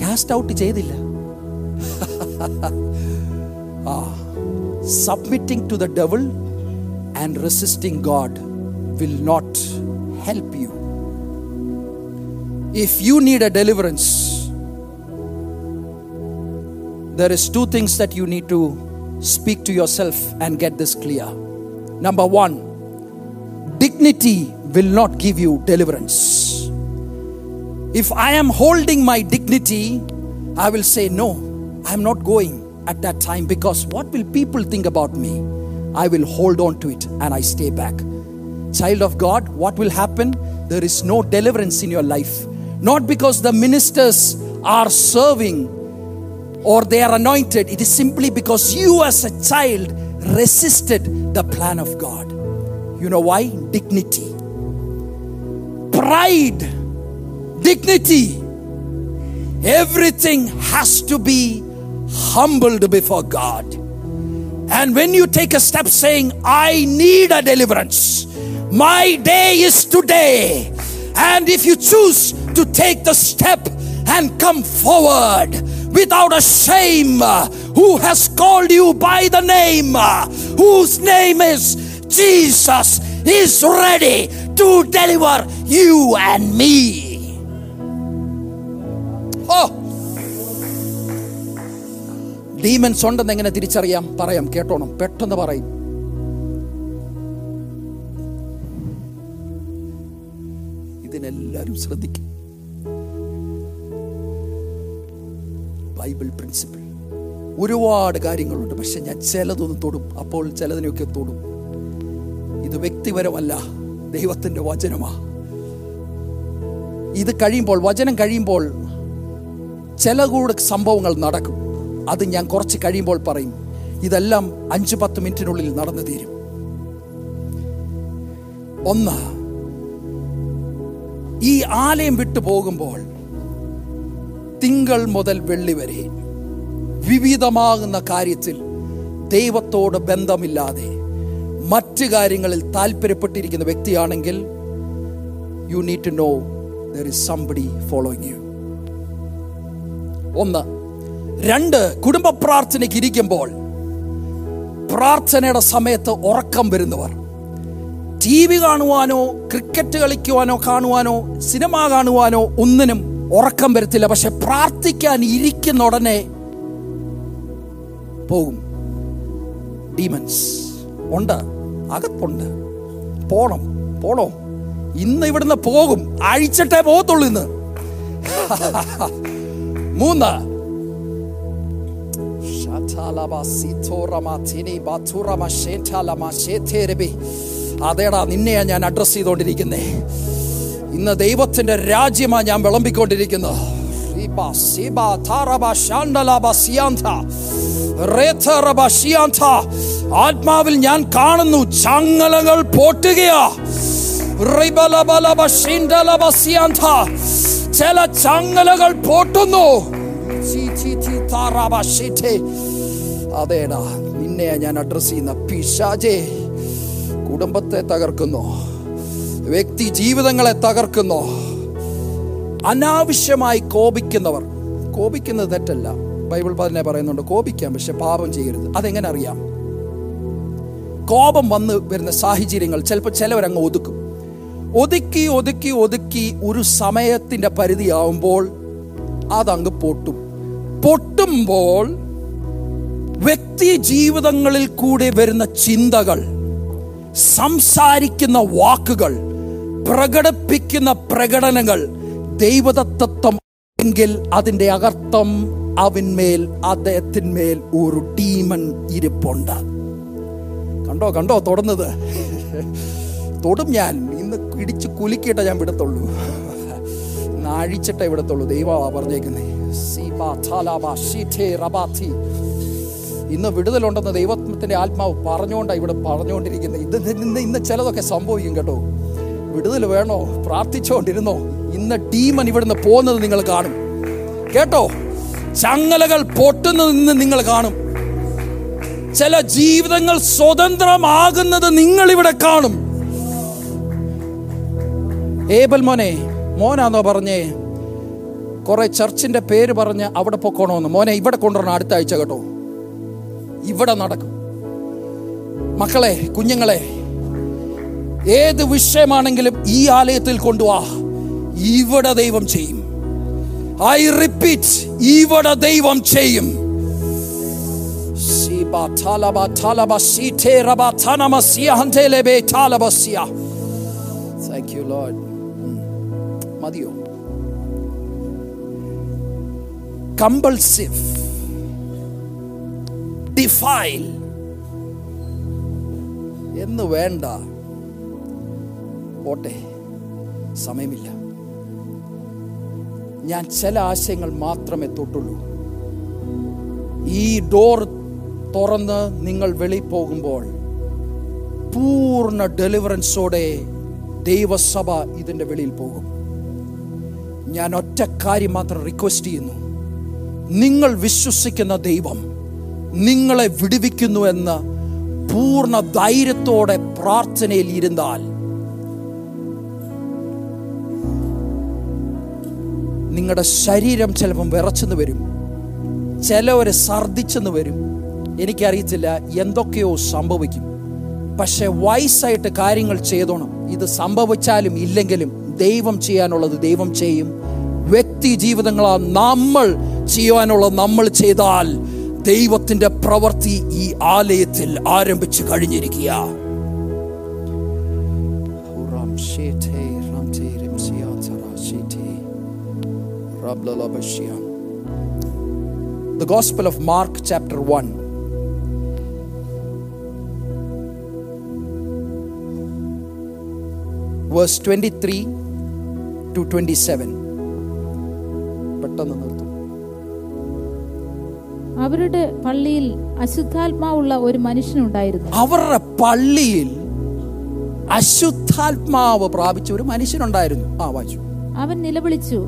കാസ്റ്റ് ഔട്ട് ചെയ്തില്ല ആ submitting to the devil and resisting God will not help you if you need a deliverance there is two things that you need to speak to yourself and get this clear number 1 dignity will not give you deliverance if i am holding my dignity i will say no i am not going at that time because what will people think about me i will hold on to it and i stay back child of God, what will happen? There is no deliverance in your life. Not because the ministers are serving or they are anointed, it is simply because you, as a child, resisted the plan of God. You know why? Dignity, pride, dignity. Everything has to be humbled before God. And when you take a step saying, I need a deliverance, my day is today. And if you choose to take the step and come forward without a shame, who has called you by the name, whose name is Jesus, is ready to deliver you and me. Oh. Demons ഉണ്ടെന്ന് എങ്ങനെ തിരിച്ചറിയാം? പറയാം കേട്ടോണം. പെട്ടെന്ന് പറയും. ഇതിനെല്ലാവരും ശ്രദ്ധിക്കും. Bible principle ഒരുപാട് കാര്യങ്ങളുണ്ട്. പക്ഷെ ഞാൻ ചിലതൊന്നും തൊടും. അപ്പോൾ ചിലതിനെയൊക്കെ തൊടും. ഇത് വ്യക്തിപരമല്ല. ദൈവത്തിന്റെ വചനമാ. ഇത് കഴിയുമ്പോൾ വചനം കഴിയുമ്പോൾ ചില കൂടെ സംഭവങ്ങൾ നടക്കും. അത് ഞാൻ കുറച്ച് കഴിയുമ്പോൾ പറയും. ഇതെല്ലാം അഞ്ച് പത്ത് മിനിറ്റിനുള്ളിൽ നടന്നു തീരും. ഒന്ന് ഈ ആലയം വിട്ടു പോകുമ്പോൾ തിങ്കൾ മുതൽ വെള്ളി വരെ വിവിധമാകുന്ന കാര്യത്തിൽ ദൈവത്തോട് ബന്ധമില്ലാതെ മറ്റ് കാര്യങ്ങളിൽ താല്പര്യപ്പെട്ടിരിക്കുന്ന വ്യക്തിയാണെങ്കിൽ you need to know there is somebody following you ഒന്ന്. രണ്ട് കുടുംബ പ്രാർത്ഥനയ്ക്ക് ഇരിക്കുമ്പോൾ പ്രാർത്ഥനയുടെ സമയത്ത് ഉറക്കം വരുന്നവർ. ടി വി കാണുവാനോ ക്രിക്കറ്റ് കളിക്കുവാനോ കാണുവാനോ സിനിമ കാണുവാനോ ഒന്നിനും ഉറക്കം വരത്തില്ല. പക്ഷെ പ്രാർത്ഥിക്കാൻ ഇരിക്കുന്ന ഉടനെ പോകും. ഡീമൻസ് ഉണ്ട്. അകത്തുണ്ട്. പോണം. പോണോ? ഇന്ന് ഇവിടുന്ന് പോകും. അഴിച്ചിട്ടേ പോകത്തുള്ളൂ ഇന്ന്. മൂന്ന്. അതേടാ നിന്നെയാ ഞാൻ അഡ്രസ് ചെയ്തുകൊണ്ടിരിക്കുന്നേ ഇന്ന് ദൈവത്തിന്റെ രാജ്യമാണ് ഞാൻ വിളമ്പിക്കൊണ്ടിരിക്കുന്നത്. ആത്മാവിൽ ഞാൻ കാണുന്നു ചങ്ങലകൾ പോട്ടുകയാ. ചില ചങ്ങലകൾ പൊട്ടുന്നു. അതേടാ നിന്നെ ഞാൻ അഡ്രസ് ചെയ്യുന്ന പിശാജേ കുടുംബത്തെ തകർക്കുന്നു. വ്യക്തി ജീവിതങ്ങളെ തകർക്കുന്നു. അനാവശ്യമായി കോപിക്കുന്നവർ. കോപിക്കുന്നത് തെറ്റല്ല. ബൈബിൾ തന്നെ പറയുന്നുണ്ട് കോപിക്കാം പക്ഷെ പാപം ചെയ്യരുത്. അതെങ്ങനെ അറിയാം? കോപം വന്ന് വരുന്ന സാഹചര്യങ്ങൾ ചിലപ്പോൾ ചിലവരങ്ങ് ഒതുക്കും. ഒതുക്കി ഒതുക്കി ഒതുക്കി ഒരു സമയത്തിന്റെ പരിധിയാവുമ്പോൾ അതങ്ങ് പൊട്ടും. പൊട്ടുമ്പോൾ വ്യക്തി ജീവിതങ്ങളിൽ കൂടെ വരുന്ന ചിന്തകൾ സംസാരിക്കുന്ന വാക്കുകൾ പ്രകടിപ്പിക്കുന്ന പ്രകടനങ്ങൾ ദൈവതത്വം എങ്കിൽ അതിന്റെ അകർത്ഥം അവന്മേൽ അദ്ദേഹത്തിന്മേൽ ഒരു ഡീമൺ ഇരിപ്പുണ്ട്. കണ്ടോ കണ്ടോ തൊടുന്നത്? തൊടും ഞാൻ. ഇന്ന് ഇടിച്ച് കുലുക്കിയിട്ടേ ഞാൻ വിടത്തുള്ളൂ. നാഴിച്ചിട്ടേ വിടത്തുള്ളൂ. ദൈവമാ പറഞ്ഞേക്കുന്നേ. ഇന്ന് വിടുതലുണ്ടെന്ന് ദൈവത്തിന്റെ ആത്മാവ് പറഞ്ഞുകൊണ്ടാണ് ഇവിടെ പറഞ്ഞുകൊണ്ടിരിക്കുന്നത് ഇത് ഇന്ന് ഇന്ന് ചിലതൊക്കെ സംഭവിക്കും കേട്ടോ. വിടുതൽ വേണോ? പ്രാർത്ഥിച്ചുകൊണ്ടിരുന്നോ? ഇന്ന് ഡീമൻ ഇവിടുന്ന് പോകുന്നത് നിങ്ങൾ കാണും. കേട്ടോ? ചങ്ങലകൾ പൊട്ടുന്നത് ഇന്ന് നിങ്ങൾ കാണും. ചില ജീവിതങ്ങൾ സ്വതന്ത്രമാകുന്നത് നിങ്ങൾ ഇവിടെ കാണും. ഏബൽ മോനെ മോനാന്നോ പറഞ്ഞേ? കുറെ ചർച്ചിന്റെ പേര് പറഞ്ഞ് അവിടെ പൊക്കോണമെന്ന് മോനെ ഇവിടെ കൊണ്ടുവരണം അടുത്ത ആഴ്ച കേട്ടോ. ഇവിടെ നടക്കും. മക്കളെ കുഞ്ഞുങ്ങളെ ഏത് വിഷയമാണെങ്കിലും ഈ ആലയത്തിൽ കൊണ്ടുവാ ഇവിടെ ദൈവം ചെയ്യും. ഐ റിപ്പീറ്റ് ഇവിടെ ദൈവം ചെയ്യും. Thank you, Lord. മതിയോ? കമ്പൾസീവ് ഡിഫൈൽ എന്ന് വേണ്ട. പോട്ടെ സമയമില്ല. ഞാൻ ചില ആശയങ്ങൾ മാത്രമേ തൊട്ടുള്ളൂ. ഈ ഡോർ തുറന്ന് നിങ്ങൾ വെളി പോകുമ്പോൾ പൂർണ ഡെലിവറൻസോടെ ദൈവസഭ ഇതിന്റെ വെളിയിൽ പോകും. ഞാൻ ഒറ്റ കാര്യം മാത്രം റിക്വസ്റ്റ് ചെയ്യുന്നു. നിങ്ങൾ വിശ്വസിക്കുന്ന ദൈവം നിങ്ങളെ വിടുവിക്കുന്നു എന്ന് പൂർണ ധൈര്യത്തോടെ പ്രാർത്ഥനയിൽ ഇരുന്നാൽ നിങ്ങളുടെ ശരീരം ചിലപ്പം വിറച്ചെന്ന് വരും. ചിലവര് ഛർദിച്ചെന്ന് വരും. എനിക്കറിയത്തില്ല എന്തൊക്കെയോ സംഭവിക്കും. പക്ഷെ വയസ്സായിട്ട് കാര്യങ്ങൾ ചെയ്തോണം. ഇത് സംഭവിച്ചാലും ഇല്ലെങ്കിലും ദൈവം ചെയ്യാനുള്ളത് ദൈവം ചെയ്യും വ്യക്തി ജീവിതങ്ങളാ നമ്മൾ ചെയ്യുവാനുള്ളത് നമ്മൾ ചെയ്താൽ ദൈവത്തിന്റെ പ്രവൃത്തി ഈ ആലയത്തിൽ ആരംഭിച്ചു കഴിഞ്ഞിരിക്കുക. The Gospel of Mark, chapter 1. Verse 23 to 27. പെട്ടെന്ന് നിർത്തും. അവരുടെ പള്ളിയിൽ അശുദ്ധാത്മാവുള്ള ഒരു മനുഷ്യനുണ്ടായിരുന്നു. അവരുടെ പള്ളിയിൽ അശുദ്ധാത്മാവ് പ്രാപിച്ച ഒരു മനുഷ്യനുണ്ടായിരുന്നു. ആ വായിച്ചു. അവൻ നിലവിളിച്ചു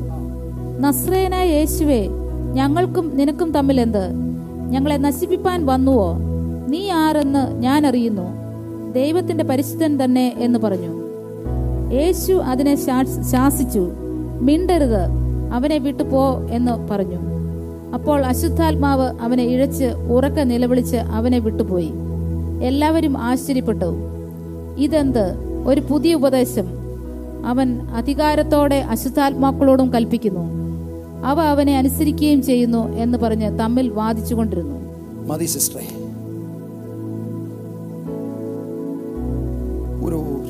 നസ്രേനായ യേശുവേ ഞങ്ങൾക്കും നിനക്കും തമ്മിൽ എന്ത്? ഞങ്ങളെ നശിപ്പിപ്പാൻ വന്നുവോ? നീ ആരെന്ന് ഞാൻ അറിയുന്നു ദൈവത്തിന്റെ പരിശുദ്ധൻ തന്നെ എന്ന് പറഞ്ഞു. യേശു അതിനെ ശാസിച്ചു. മിണ്ടരുത് അവനെ വിട്ടു പോ എന്ന് പറഞ്ഞു. അപ്പോൾ അശുദ്ധാത്മാവ് അവനെ ഇഴച്ച് ഉറക്കെ നിലവിളിച്ച് അവനെ വിട്ടുപോയി. എല്ലാവരും ആശ്ചര്യപ്പെട്ടു. ഇതെന്ത്? ഒരു പുതിയ ഉപദേശം. അവൻ അധികാരത്തോടെ അശുദ്ധാത്മാക്കളോടും കൽപ്പിക്കുന്നു. അവ അവനെ അനുസരിക്കുകയും ചെയ്യുന്നു എന്ന് പറഞ്ഞ് തമ്മിൽ വാദിച്ചുകൊണ്ടിരുന്നു. മതി സിസ്റ്ററെ.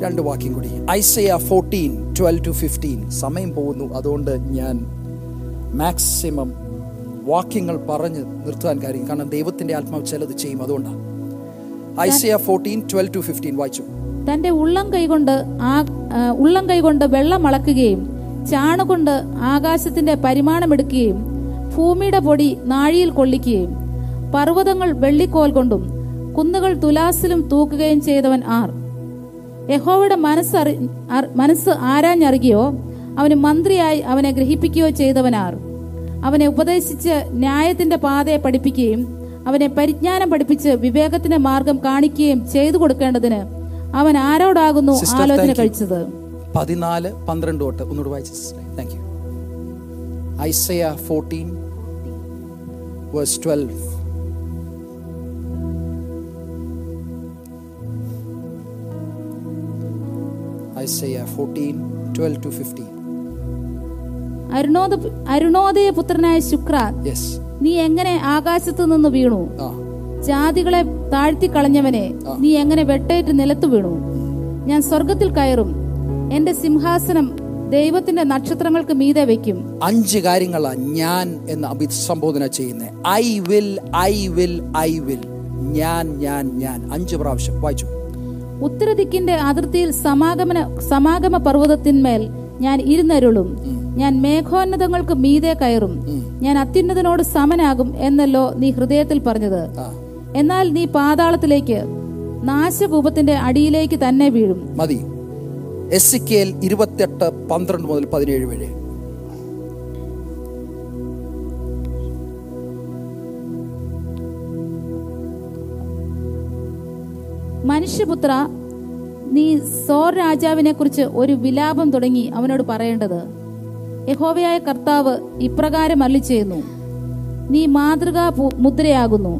രണ്ട് വാക്യം കൂടി. Isaiah fourteen twelve to fifteen സമയം പോകുന്നു. അതുകൊണ്ട് ഞാൻ മാക്സിമം വാക്യങ്ങൾ പറഞ്ഞ് നിർത്തുവാൻ കാര്യം. കാരണം ദൈവത്തിന്റെ ആത്മാവ് ചിലത് ചെയ്യും അതുകൊണ്ടാണ്. Isaiah fourteen twelve to fifteen വായിച്ചു. തന്റെ ഉള്ളം കൈകൊണ്ട് ആ ഉള്ളം കൈകൊണ്ട് വെള്ളം അളക്കുകയും ചാണുകൊണ്ട് ആകാശത്തിന്റെ പരിമാണമെടുക്കുകയും ഭൂമിയുടെ പൊടി നാഴിയിൽ കൊള്ളിക്കുകയും പർവതങ്ങൾ വെള്ളിക്കോൽ കൊണ്ടും കുന്നുകൾ തുലാസിലും തൂക്കുകയും ചെയ്തവൻ ആർ? യഹോവയുടെ മനസ്സറി അർ- മനസ്സ് ആരാഞ്ഞറിയുകയോ അവന് മന്ത്രിയായി അവനെ ഗ്രഹിപ്പിക്കുകയോ ചെയ്തവനാർ. അവനെ ഉപദേശിച്ച് ന്യായത്തിന്റെ പാതയെ പഠിപ്പിക്കുകയും അവനെ പരിജ്ഞാനം പഠിപ്പിച്ച് വിവേകത്തിന്റെ മാർഗം കാണിക്കുകയും ചെയ്തു കൊടുക്കേണ്ടതിന് അവൻ ആരോടാകുന്നു ആലോചന. കഴിച്ചത്? പതിനാല് പന്ത്രണ്ട് തൊട്ട് ഒന്നുകൂടെ വായിച്ചു thank you Isaiah fourteen verse twelve fourteen twelve to fifteen അരുണോദ അരുണോദയ പുത്രനായ ശുക്ര യെസ് നീ എങ്ങനെ ആകാശത്ത് നിന്ന് വീണു? ജാതികളെ താഴ്ത്തി കളഞ്ഞവനെ നീ എങ്ങനെ വെട്ടേറ്റ് നിലത്ത് വീണു? ഞാൻ സ്വർഗത്തിൽ കയറും. എന്റെ സിംഹാസനം ദൈവത്തിന്റെ നക്ഷത്രങ്ങൾക്ക് മീതെ വെക്കും അഞ്ച് കാര്യങ്ങളാണ് ഞാൻ എന്ന് അഭിസംബോധന ചെയ്യുന്നത് I will I will I will. ഞാൻ ഞാൻ ഞാൻ. അഞ്ച് പ്രാവശ്യം വായിച്ചു. ഉത്തരദിക്കിന്റെ അതിർത്തിയിൽ സമാഗമന സമാഗമ പർവതത്തിന്മേൽ ഞാൻ ഇരുന്നരുളും. ഞാൻ മേഘോന്നതങ്ങൾക്ക് മീതെ കയറും. ഞാൻ അത്യുന്നതനോട് സമനാകും എന്നല്ലോ നീ ഹൃദയത്തിൽ പറഞ്ഞത്. എന്നാൽ നീ പാതാളത്തിലേക്ക് നാശകൂപത്തിന്റെ അടിയിലേക്ക് തന്നെ വീഴും. മതി. എസ് കെൽ ഇരുപത്തെട്ട് പന്ത്രണ്ട് മുതൽ പതിനേഴ് വരെ. മനുഷ്യപുത്ര നീ സോർ രാജാവിനെ കുറിച്ച് ഒരു വിലാപം തുടങ്ങി അവനോട് പറയേണ്ടത്. യഹോവയായ കർത്താവ് ഇപ്രകാരം അല്ലി ചെയ്യുന്നു നീ മാതൃകാ മുദ്രയാകുന്നു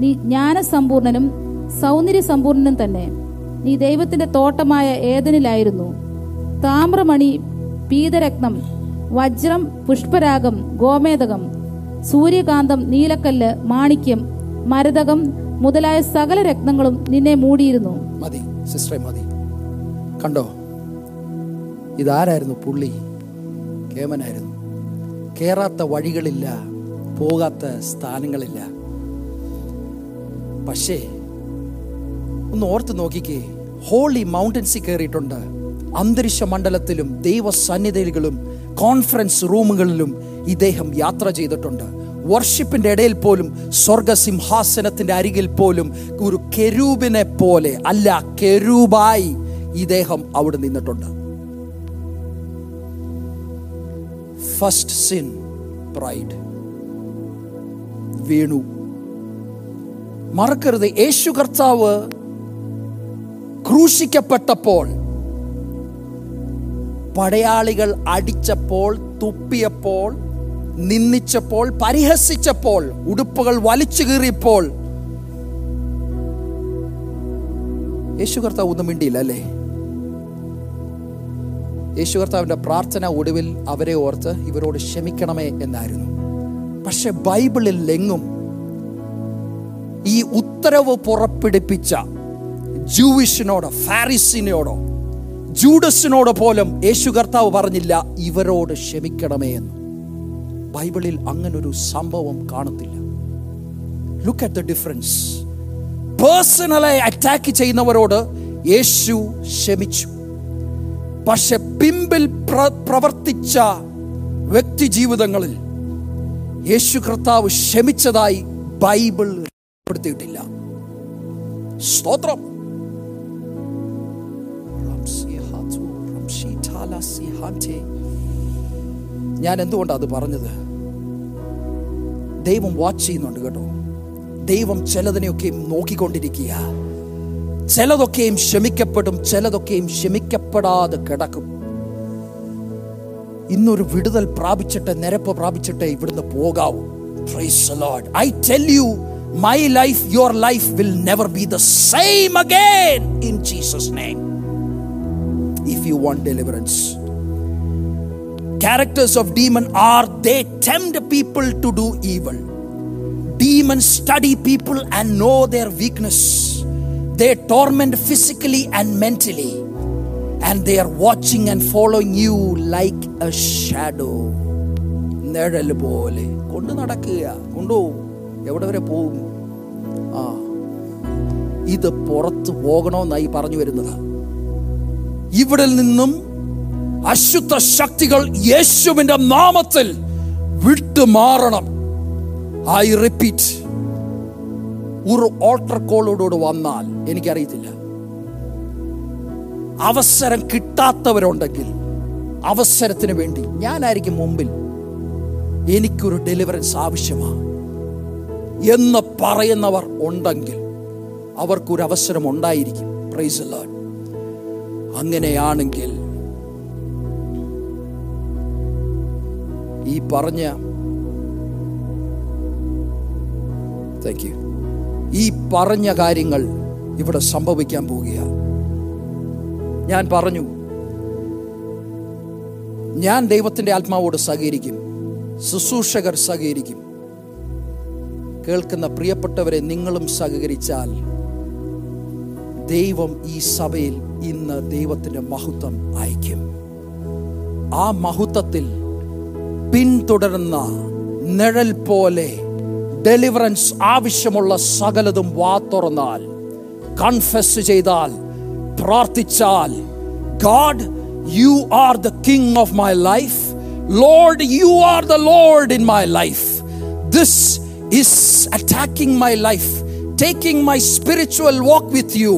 നീ ജ്ഞാനസമ്പൂർണനും സൗന്ദര്യ സമ്പൂർണനും തന്നെ. നീ ദൈവത്തിന്റെ തോട്ടമായ ഏതനിലായിരുന്നു താമ്രമണി പീതരത്നം വജ്രം പുഷ്പരാഗം ഗോമേതകം സൂര്യകാന്തം നീലക്കല്ല് മാണിക്യം മരതകം മുതലായ സകല രത്നങ്ങളും നിന്നെ മൂടിയിരുന്നു. മതി സിസ്റ്ററെ മതി. കണ്ടോ? ഇതാരായിരുന്നു പുള്ളി? കേമനായിരുന്നു. കേറാത്ത വഴികളില്ല പോകാത്ത സ്ഥാനങ്ങളില്ല. പക്ഷേ ഒന്ന് ഓർത്ത് നോക്കിക്കേ. ഹോളി മൗണ്ടൻസിൽ കയറിയിട്ടുണ്ട് അന്തരീക്ഷ മണ്ഡലത്തിലും ദൈവസന്നിധികളും കോൺഫറൻസ് റൂമുകളിലും ഇദ്ദേഹം യാത്ര ചെയ്തിട്ടുണ്ട്. വർഷിപ്പിന്റെ ഇടയിൽ പോലും സ്വർഗസിംഹാസനത്തിന്റെ അരികിൽ പോലും ഒരു കെരൂബിനെ പോലെ അല്ല കെരൂബായി ദേഹം അവിടെ നിന്നിട്ടുണ്ട്. ഫസ്റ്റ് സിൻ പ്രൈഡ് വീണു. മറക്കരുത് യേശു കർത്താവ് ക്രൂശിക്കപ്പെട്ടപ്പോൾ പടയാളികൾ അടിച്ചപ്പോൾ തുപ്പിയപ്പോൾ നിന്ദിച്ചപ്പോൾ പരിഹസിച്ചപ്പോൾ ഉടുപ്പുകൾ വലിച്ചു കീറിയപ്പോൾ. യേശു കർത്താവ് ഒന്നും മിണ്ടിയില്ല അല്ലേ? യേശു കർത്താവിന്റെ പ്രാർത്ഥന ഒടുവിൽ അവരെ ഓർത്ത് ഇവരോട് ക്ഷമിക്കണമേ എന്നായിരുന്നു. പക്ഷെ ബൈബിളിൽ എങ്ങും ഈ ഉത്തരവ് പുറപ്പെടുപ്പിച്ച ജൂവിഷിനോടോ ഫാരിസിനോടോ ജൂഡസിനോട് പോലും യേശു കർത്താവ് പറഞ്ഞില്ല ഇവരോട് ക്ഷമിക്കണമേ എന്ന്. ബൈബിളിൽ അങ്ങനൊരു സംഭവം കാണത്തില്ല. ലുക്ക് അറ്റ് ദ ഡിഫറൻസ് പേഴ്സണലായി അറ്റാക്ക് ചെയ്യുന്നവരോട് യേശു ക്ഷമിച്ചു. പക്ഷെ പിമ്പിൽ പ്രവർത്തിച്ച വ്യക്തി ജീവിതങ്ങളിൽ യേശു കർത്താവ് ക്ഷമിച്ചതായി ബൈബിൾ രേഖപ്പെടുത്തിയിട്ടില്ല. സ്തോത്രം. ഞാൻ എന്തുകൊണ്ടാണ് അത് പറഞ്ഞത്? ദൈവം വാച്ച് ചെയ്യുന്നുണ്ട് കേട്ടോ. ദൈവം ചിലതിനെയൊക്കെയും നോക്കിക്കൊണ്ടിരിക്കുക ചിലതൊക്കെയും ക്ഷമിക്കപ്പെടും ചിലതൊക്കെയും ക്ഷമിക്കപ്പെടാതെ കിടക്കും. ഇന്നൊരു വിടുതൽ പ്രാപിച്ചിട്ട് നിരപ്പ് പ്രാപിച്ചിട്ട് ഇവിടുന്ന് പോകാവൂ. I tell you my life your life will never be the same again in Jesus again if you want deliverance. Characters of demon are they tempt people to do evil. Demons study people and know their weakness. They torment physically and mentally. And they are watching and following you like a shadow. നിഴൽ പോലെ കൊണ്ട് നടക്കുക കൊണ്ടുപോകും എവിടെ വരെ പോകും ആ ഇത് പുറത്ത് പോകണമെന്നായി പറഞ്ഞു വരുന്നത് ഇവിടെ നിന്നും അശുദ്ധ ശക്തികൾ യേശുവിന്റെ നാമത്തിൽ വിട്ടുമാറണം. ഐ റിപ്പീറ്റ് ഒരു ഓൾട്ടർ കോളോടുകൂടെ വന്നാൽ എനിക്കറിയത്തില്ല. അവസരം കിട്ടാത്തവരുണ്ടെങ്കിൽ അവസരത്തിന് വേണ്ടി ഞാനായിരിക്കും മുമ്പിൽ. എനിക്കൊരു ഡെലിവറൻസ് ആവശ്യമാണ് എന്ന് പറയുന്നവർ ഉണ്ടെങ്കിൽ അവർക്കൊരു അവസരം ഉണ്ടായിരിക്കും. പ്രൈസ് അങ്ങനെയാണെങ്കിൽ ഈ പറഞ്ഞ താങ്ക് യു ഈ പറഞ്ഞ കാര്യങ്ങൾ ഇവിടെ സംഭവിക്കാൻ പോവുകയാണ്. ഞാൻ പറഞ്ഞു ഞാൻ ദൈവത്തിന്റെ ആത്മാവോട് സഹകരിക്കും ശുശ്രൂഷകർ സഹകരിക്കും. കേൾക്കുന്ന പ്രിയപ്പെട്ടവരെ നിങ്ങളും സഹകരിച്ചാൽ ദൈവം ഈ സഭയിൽ ഇന്ന് ദൈവത്തിന്റെ മഹത്വം അയക്കും ആ മഹത്വത്തിൽ പിന്തുടരുന്ന നിഴൽ പോലെ ഡെലിവറൻസ് ആവശ്യമുള്ള സകലതും വാ തുറന്നാൽ കൺഫസ് ചെയ്താൽ പ്രാർത്ഥിച്ചാൽ God you are the king of my life Lord you are the Lord in my life this is attacking my life, taking my spiritual walk with you.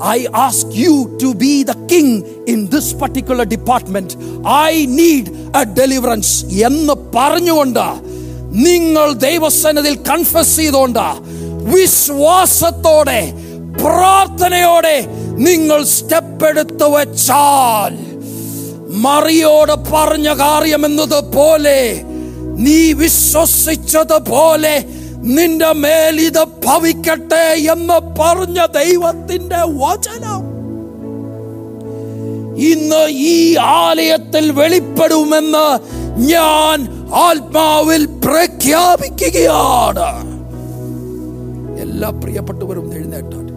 I ask you to be the king in this particular department. I need a deliverance. എന്ന് പറഞ്ഞുകൊണ്ട് നിങ്ങൾ ദൈവസന്നതിൽ confess ചെയ്തുകൊണ്ട് വിശ്വാസത്തോടെ പ്രാർത്ഥനയോടെ നിങ്ങൾ step എടുത്തു വെച്ചാൽ മറിയോട് പറഞ്ഞ കാര്യം എന്നതുപോലെ നീ വിശ്വസിച്ചതുപോലെ നിന്റെ മേൽ ഇത് ഭവിക്കട്ടെ എന്ന് പറഞ്ഞ ദൈവത്തിന്റെ വചനം ഇന്ന് ഈ ആലയത്തിൽ വെളിപ്പെടുമെന്ന് ഞാൻ ആത്മാവിൽ പ്രഖ്യാപിക്കുകയാണ്. എല്ലാ പ്രിയപ്പെട്ടവരും എഴുന്നേറ്റാണ്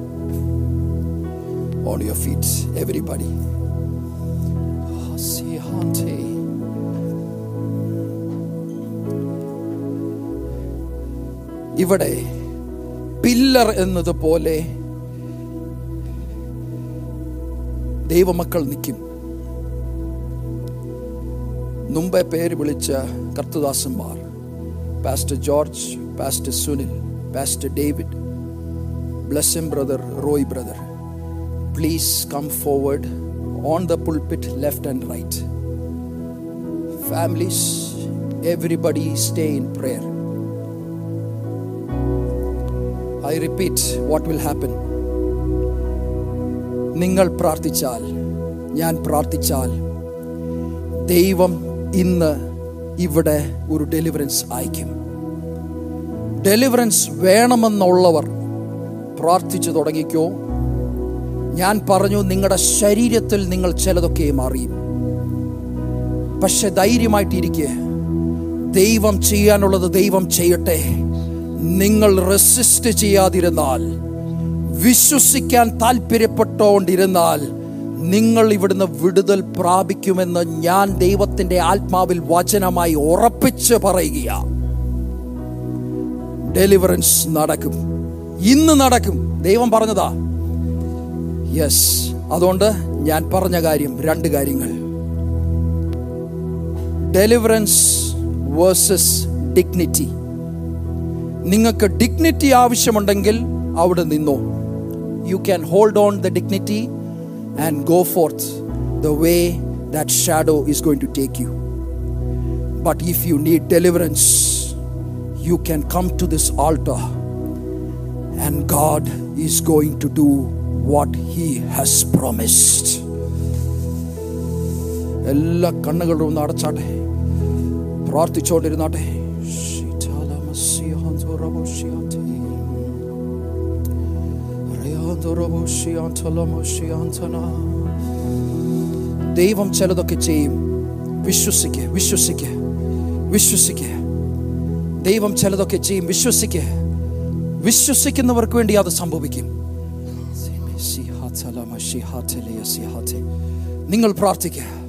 ഓൺ യുവർ ഫീറ്റ്സ് എവരിബഡി ഇവിടെ പില്ലർ എന്നതുപോലെ ദൈവമക്കൾ നിൽക്കും. മുമ്പേ പേര് വിളിച്ച കർത്തദാസന്മാർ pastor George pastor Sunil pastor David Blossom brother Roy brother please come forward on the pulpit left and right families everybody stay in prayer I repeat what will happen നിങ്ങൾ പ്രാർത്ഥിച്ചാൽ ഞാൻ പ്രാർത്ഥിച്ചാൽ ദൈവം ഇന്ന് ഇവിടെ ഒരു ഡെലിവറൻസ് അയക്കും ഡെലിവറൻസ് വേണമെന്നുള്ളവർ പ്രാർത്ഥിച്ചു തുടങ്ങിക്കോ. ഞാൻ പറഞ്ഞു നിങ്ങളുടെ ശരീരത്തിൽ നിങ്ങൾ ചിലതൊക്കെ മാറിയും. പക്ഷെ ധൈര്യമായിട്ടിരിക്കുക ദൈവം ചെയ്യാനുള്ളത് ദൈവം ചെയ്യട്ടെ. നിങ്ങൾ റെസിസ്റ്റ് ചെയ്യാതിരുന്നാൽ വിശ്വസിക്കാൻ താല്പര്യപ്പെട്ടോണ്ടിരുന്നാൽ നിങ്ങൾ ഇവിടുന്ന് വിടുതൽ പ്രാപിക്കുമെന്ന് ഞാൻ ദൈവത്തിന്റെ ആത്മാവിൽ വചനമായി ഉറപ്പിച്ച് പറയുക ഡെലിവറൻസ് നടക്കും. ഇന്ന് നടക്കും. ദൈവം പറഞ്ഞതാ. യെസ് അതുകൊണ്ട് ഞാൻ പറഞ്ഞ കാര്യം രണ്ട് കാര്യങ്ങൾ. ഡെലിവറൻസ് വേഴ്സസ് ഡിഗ്നിറ്റി നിങ്ങൾക്ക് ഡിഗ്നിറ്റി ആവശ്യമുണ്ടെങ്കിൽ അവിടെ നിന്നോ. you can hold on the dignity and go forth the way that shadow is going to take you but if you need deliverance you can come to this altar and God is going to do what he has promised എല്ലാ കണ്ണുകളും ഒന്ന് അടച്ചാട്ടെ പ്രാർത്ഥിച്ചുകൊണ്ടിരുന്നാട്ടെ ദൈവം ചിലതൊക്കെ ചെയ്യും. വിശ്വസിക്ക് വിശ്വസിക്ക് വിശ്വസിക്ക്. ദൈവം ചിലതൊക്കെ ചെയ്യും. വിശ്വസിക്ക്. വിശ്വസിക്കുന്നവർക്ക് വേണ്ടി അത് സംഭവിക്കും. നിങ്ങൾ പ്രാർത്ഥിക്കുക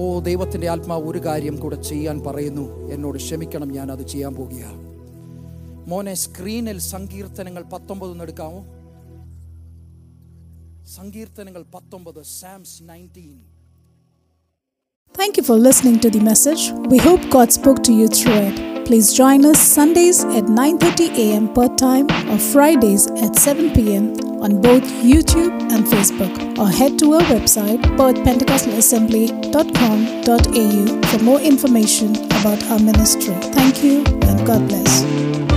ഓ ദൈവത്തിന്റെ ആത്മാവ് ഒരു കാര്യം കൂടെ ചെയ്യാൻ പറയുന്നു എന്നോട് ക്ഷമിക്കണം ഞാൻ അത് ചെയ്യാൻ പോകുകയാണ് മോനെ സ്ക്രീനിൽ സങ്കീർത്തനങ്ങൾ പത്തൊമ്പത് ഒന്ന് എടുക്കാമോ സങ്കീർത്തനങ്ങൾ പത്തൊമ്പത് Psalms nineteen Thank you for listening to the message. We hope God spoke to you through it. Please join us Sundays at 9:30 a.m. per time or Fridays at 7 p.m. on both YouTube and Facebook or head to our website perthpentecostalassembly.com.au for more information about our ministry. Thank you and God bless.